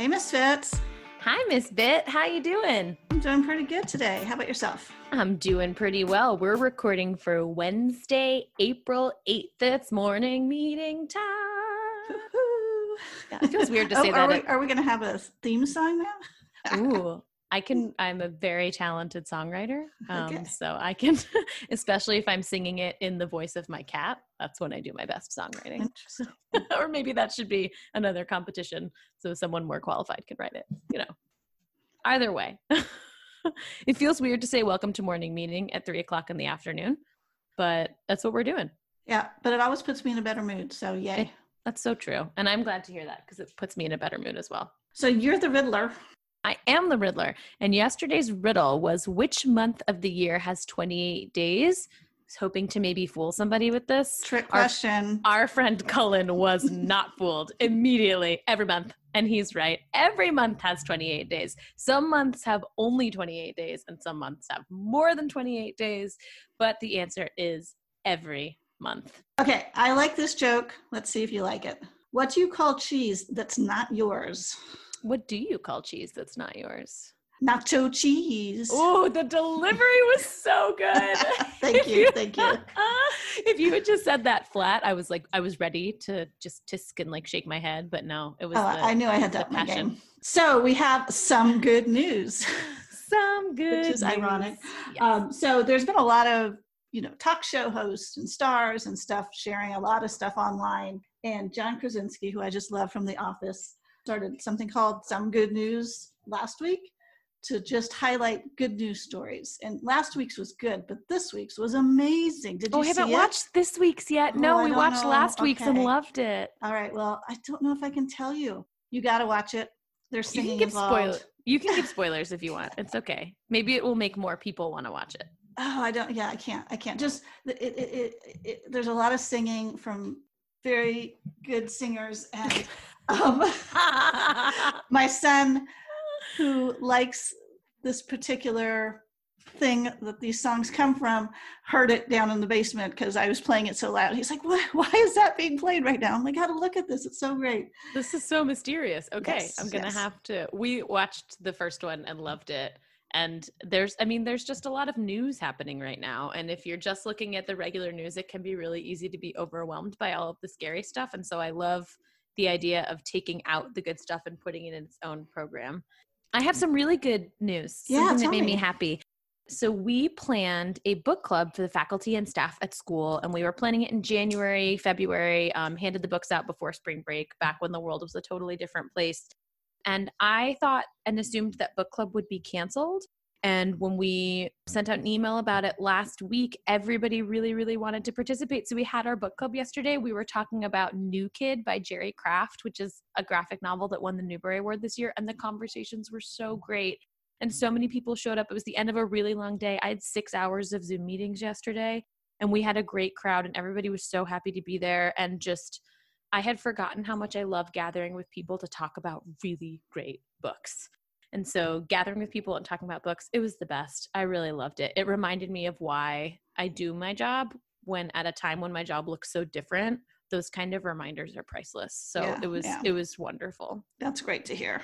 Hey, Miss Fitz. Hi, Miss Bit. How you doing? I'm doing pretty good today. How about yourself? I'm doing pretty well. We're recording for Wednesday, April 8th. It's morning meeting time. Yeah, it feels weird to Oh, say are that. We, are we going to have a theme song now? Ooh, I can. I'm a very talented songwriter, um, Okay. so I can, especially if I'm singing it in the voice of my cat. That's when I do my best songwriting. Or maybe that should be another competition, so someone more qualified can write it. You know, either way, it feels weird to say "Welcome to morning meeting" at three o'clock in the afternoon, but that's what we're doing. Yeah, but it always puts me in a better mood. So, yay. It- That's so true, and I'm glad to hear that because it puts me in a better mood as well. So, you're the Riddler. I am the Riddler, and yesterday's riddle was which month of the year has 28 days? I was hoping to maybe fool somebody with this. Trick Our- question. Our friend Cullen was not fooled immediately every month, and he's right. Every month has 28 days. Some months have only 28 days, and some months have more than 28 days, but the answer is every month. Okay, I like this joke. Let's see if you like it. What do you call cheese that's not yours? What do you call cheese that's not yours? Nacho cheese. Oh, the delivery was so good. thank If you. Thank you. if you had just said that flat, I was like, I was ready to just tisk and like shake my head, but no, it was. Oh, the, I knew I had that passion. game. So, we have some good news. Some good, is ironic. news. Yes. Um, so there's been a lot of you know talk show hosts and stars and stuff sharing a lot of stuff online. And John Krasinski, who I just love from The Office, started something called Some Good News last week to just highlight good news stories. And last week's was good, but this week's was amazing. Did oh, you oh, I see haven't it? watched this week's yet. Oh, no, I we watched know. last week's and loved it. All right. Well, I don't know if I can tell you. You got to watch it. There's You singing can give spoil. You can give spoilers if you want. It's okay. Maybe it will make more people want to watch it. Oh, I don't. Yeah, I can't. I can't. Just it, it, it, it, there's a lot of singing from very good singers, and um, my son, who likes this particular thing that these songs come from, heard it down in the basement because I was playing it so loud. He's like, "Why? Why is that being played right now?" I'm like, "Gotta look at this. It's so great." This is so mysterious. Okay, Yes, I'm gonna yes. have to. We watched the first one and loved it. And there's, I mean, there's just a lot of news happening right now. And if you're just looking at the regular news, it can be really easy to be overwhelmed by all of the scary stuff. And so I love the idea of taking out the good stuff and putting it in its own program. I have some really good news. Yeah, something that made me me. happy. So we planned a book club for the faculty and staff at school, and we were planning it in January, February. Um, handed the books out before spring break, back when the world was a totally different place. And I thought and assumed that book club would be canceled. And when we sent out an email about it last week, everybody really, really wanted to participate. So we had our book club yesterday. We were talking about New Kid by Jerry Craft, which is a graphic novel that won the Newbery Award this year. And the conversations were so great. And so many people showed up. It was the end of a really long day. I had six hours of Zoom meetings yesterday, and we had a great crowd, and everybody was so happy to be there. And just, I had forgotten how much I love gathering with people to talk about really great books. And so, gathering with people and talking about books, it was the best. I really loved it. It reminded me of why I do my job when at a time when my job looks so different. Those kind of reminders are priceless. So Yeah, it was yeah. it was wonderful. That's great to hear.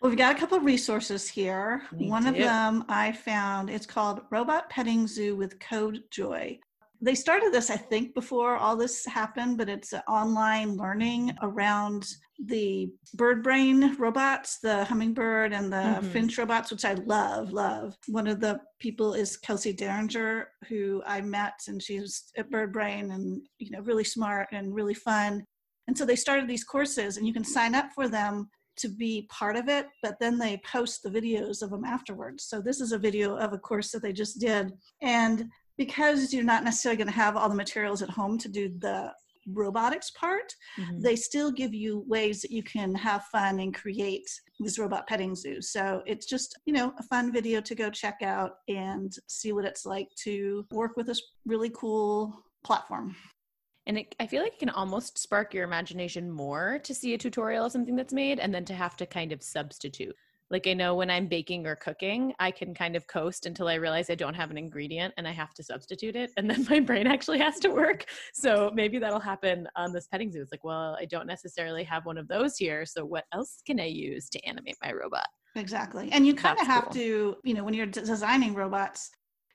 Well, we've got a couple of resources here. We One of them I found, it's called Robot Petting Zoo with Code Joy. They started this, I think, before all this happened, but it's online learning around the bird brain robots, the hummingbird and the Mhm. finch robots, which I love, love. One of the people is Kelsey Derringer, who I met, and she's at Bird Brain and, you know, really smart and really fun. And so they started these courses, and you can sign up for them to be part of it, but then they post the videos of them afterwards. So this is a video of a course that they just did. And because you're not necessarily going to have all the materials at home to do the robotics part, Mhm. they still give you ways that you can have fun and create this robot petting zoo. So it's just, you know, a fun video to go check out and see what it's like to work with this really cool platform. And it, I feel like it can almost spark your imagination more to see a tutorial of something that's made and then to have to kind of substitute. Like I know when I'm baking or cooking, I can kind of coast until I realize I don't have an ingredient and I have to substitute it. And then my brain actually has to work. So maybe that'll happen on this petting zoo. It's like, well, I don't necessarily have one of those here. So what else can I use to animate my robot? Exactly. And you kind of have cool. to, you know, when you're d- designing robots,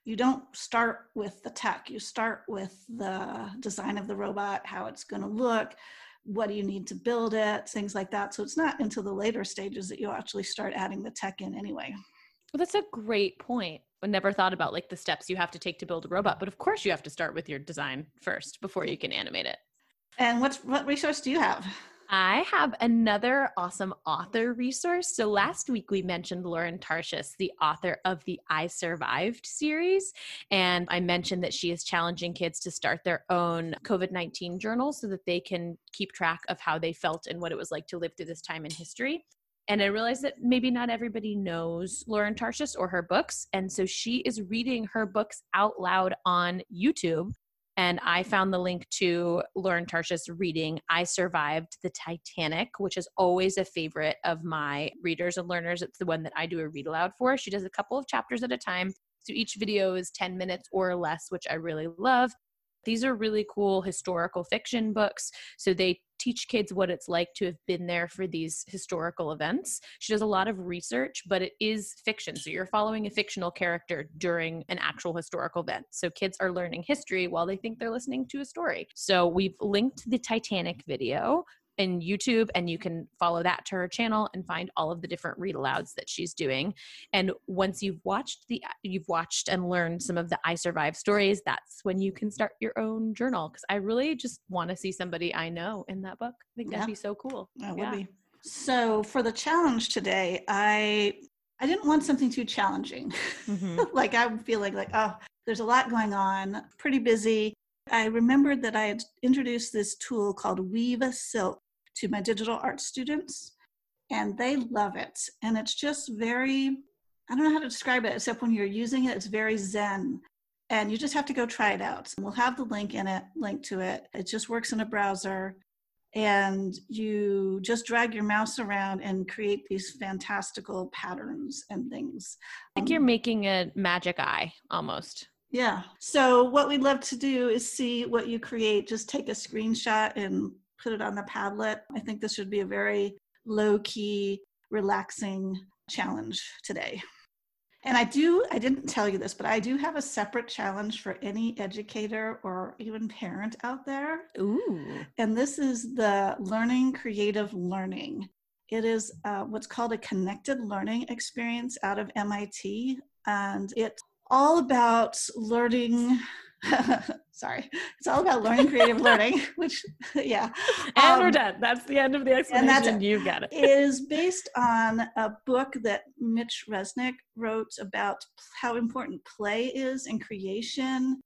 you don't start with the tech. You start with the design of the robot, how it's going to look, what do you need to build it, things like that. So it's not until the later stages that you actually start adding the tech in anyway. Well, that's a great point. I never thought about like the steps you have to take to build a robot, but of course you have to start with your design first before you can animate it. And what's what resource do you have? I have another awesome author resource. So last week we mentioned Lauren Tarshis, the author of the I Survived series. And I mentioned that she is challenging kids to start their own COVID 19 journal so that they can keep track of how they felt and what it was like to live through this time in history. And I realized that maybe not everybody knows Lauren Tarshis or her books. And so she is reading her books out loud on YouTube. And I found the link to Lauren Tarshis reading I Survived the Titanic, which is always a favorite of my readers and learners. It's the one that I do a read aloud for. She does a couple of chapters at a time. So each video is 10 minutes or less, which I really love. These are really cool historical fiction books. So they teach kids what it's like to have been there for these historical events. She does a lot of research, but it is fiction. So you're following a fictional character during an actual historical event. So kids are learning history while they think they're listening to a story. So we've linked the Titanic video in YouTube and you can follow that to her channel and find all of the different read alouds that she's doing. And once you've watched the you've watched and learned some of the I Survive stories, that's when you can start your own journal cuz I really just want to see somebody I know in that book. I think that'd be so cool. That Yeah. would be. So for the challenge today, I I didn't want something too challenging. Mhm. like I'm feeling like, oh, there's a lot going on, pretty busy. I remembered that I had introduced this tool called Weave a Silk to my digital art students, and they love it. And it's just very, I don't know how to describe it, except when you're using it, it's very zen. And you just have to go try it out. We'll have the link in it, link to it. It just works in a browser. And you just drag your mouse around and create these fantastical patterns and things. I think Um, you're making a magic eye almost. yeah. So what we'd love to do is see what you create. Just take a screenshot and put it on the Padlet. I think this should be a very low key, relaxing challenge today. And I do, I didn't tell you this, but I do have a separate challenge for any educator or even parent out there. Ooh. And this is the Learning Creative Learning. It is uh, what's called a connected learning experience out of MIT. And it's all about learning. Sorry, it's all about learning creative learning, which, yeah, And we're Um, done. That's the end of the explanation. that's it. You've got it. is based on a book that Mitch Resnick wrote about how important play is in creation.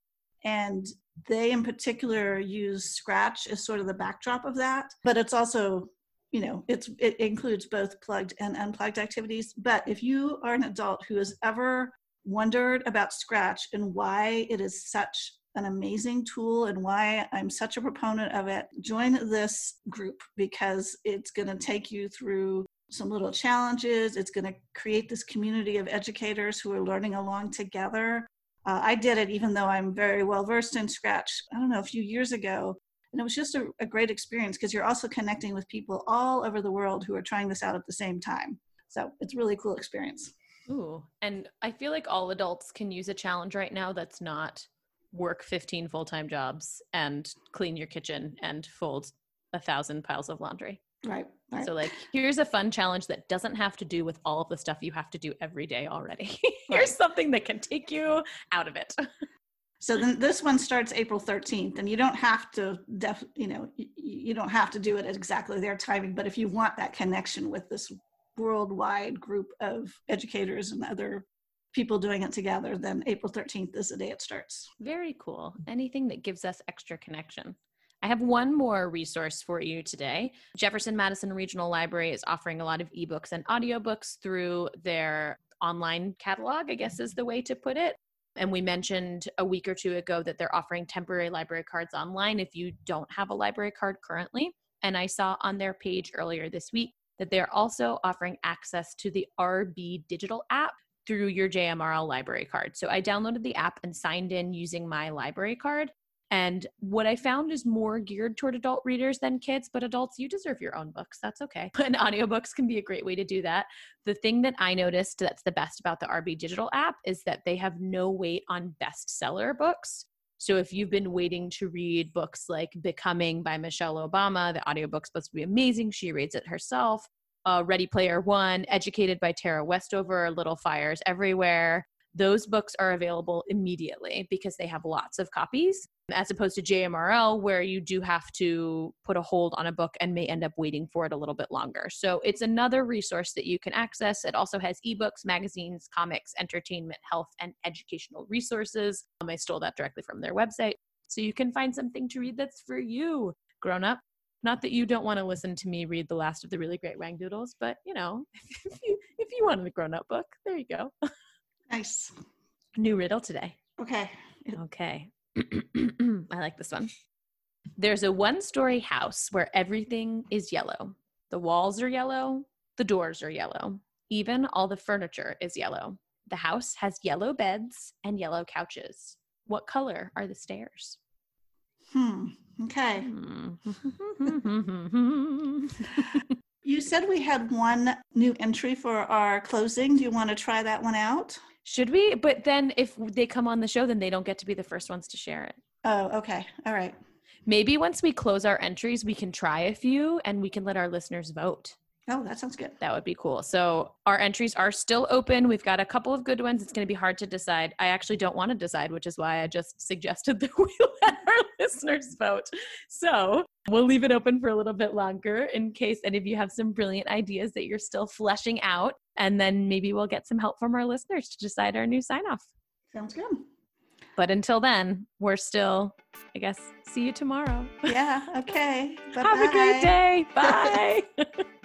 And they, in particular, use Scratch as sort of the backdrop of that. But it's also, you know, it's it includes both plugged and unplugged activities. But if you are an adult who has ever wondered about Scratch and why it is such an amazing tool and why I'm such a proponent of it, join this group because it's going to take you through some little challenges. It's going to create this community of educators who are learning along together. Uh, I did it even though I'm very well versed in Scratch, I don't know, a few years ago. And it was just a, a great experience because you're also connecting with people all over the world who are trying this out at the same time. So it's really cool experience. Ooh. And I feel like all adults can use a challenge right now that's not work 15 full time jobs and clean your kitchen and fold a thousand piles of laundry. Right. right. So, like, here's a fun challenge that doesn't have to do with all of the stuff you have to do every day already. Right. here's something that can take you out of it. So then this one starts April 13th, and you don't have to, def, you know, you, you don't have to do it at exactly their timing. But if you want that connection with this worldwide group of educators and other people doing it together, then April 13th is the day it starts. Very cool. Anything that gives us extra connection. I have one more resource for you today. Jefferson Madison Regional Library is offering a lot of ebooks and audiobooks through their online catalog, I guess is the way to put it. And we mentioned a week or two ago that they're offering temporary library cards online if you don't have a library card currently. And I saw on their page earlier this week that they're also offering access to the RB digital app through your JMRL library card. So I downloaded the app and signed in using my library card. And what I found is more geared toward adult readers than kids, but adults, you deserve your own books. That's okay. And audiobooks can be a great way to do that. The thing that I noticed that's the best about the RB Digital app is that they have no wait on bestseller books. So if you've been waiting to read books like Becoming by Michelle Obama, the audiobook's supposed to be amazing. She reads it herself. Uh, Ready Player One, Educated by Tara Westover, Little Fires Everywhere. Those books are available immediately because they have lots of copies as opposed to JMRL, where you do have to put a hold on a book and may end up waiting for it a little bit longer. So it's another resource that you can access. It also has ebooks, magazines, comics, entertainment, health, and educational resources. Um, I stole that directly from their website. So you can find something to read that's for you, grown up. Not that you don't want to listen to me read the last of the really great Whangdoodles, but you know, if you if you wanted a grown up book, there you go. Nice. New riddle today. Okay. Okay. I like this one. There's a one story house where everything is yellow. The walls are yellow, the doors are yellow, even all the furniture is yellow. The house has yellow beds and yellow couches. What color are the stairs? Hmm. Okay. You said we had one new entry for our closing. Do you want to try that one out? Should we? But then if they come on the show, then they don't get to be the first ones to share it. Oh, okay. All right. Maybe once we close our entries, we can try a few and we can let our listeners vote. Oh, that sounds good. That would be cool. So our entries are still open. We've got a couple of good ones. It's going to be hard to decide. I actually don't want to decide, which is why I just suggested that we let our listeners vote. So we'll leave it open for a little bit longer in case any of you have some brilliant ideas that you're still fleshing out. And then maybe we'll get some help from our listeners to decide our new sign off. Sounds good. But until then, we're still, I guess, see you tomorrow. Yeah. Okay. Have a great day. Bye.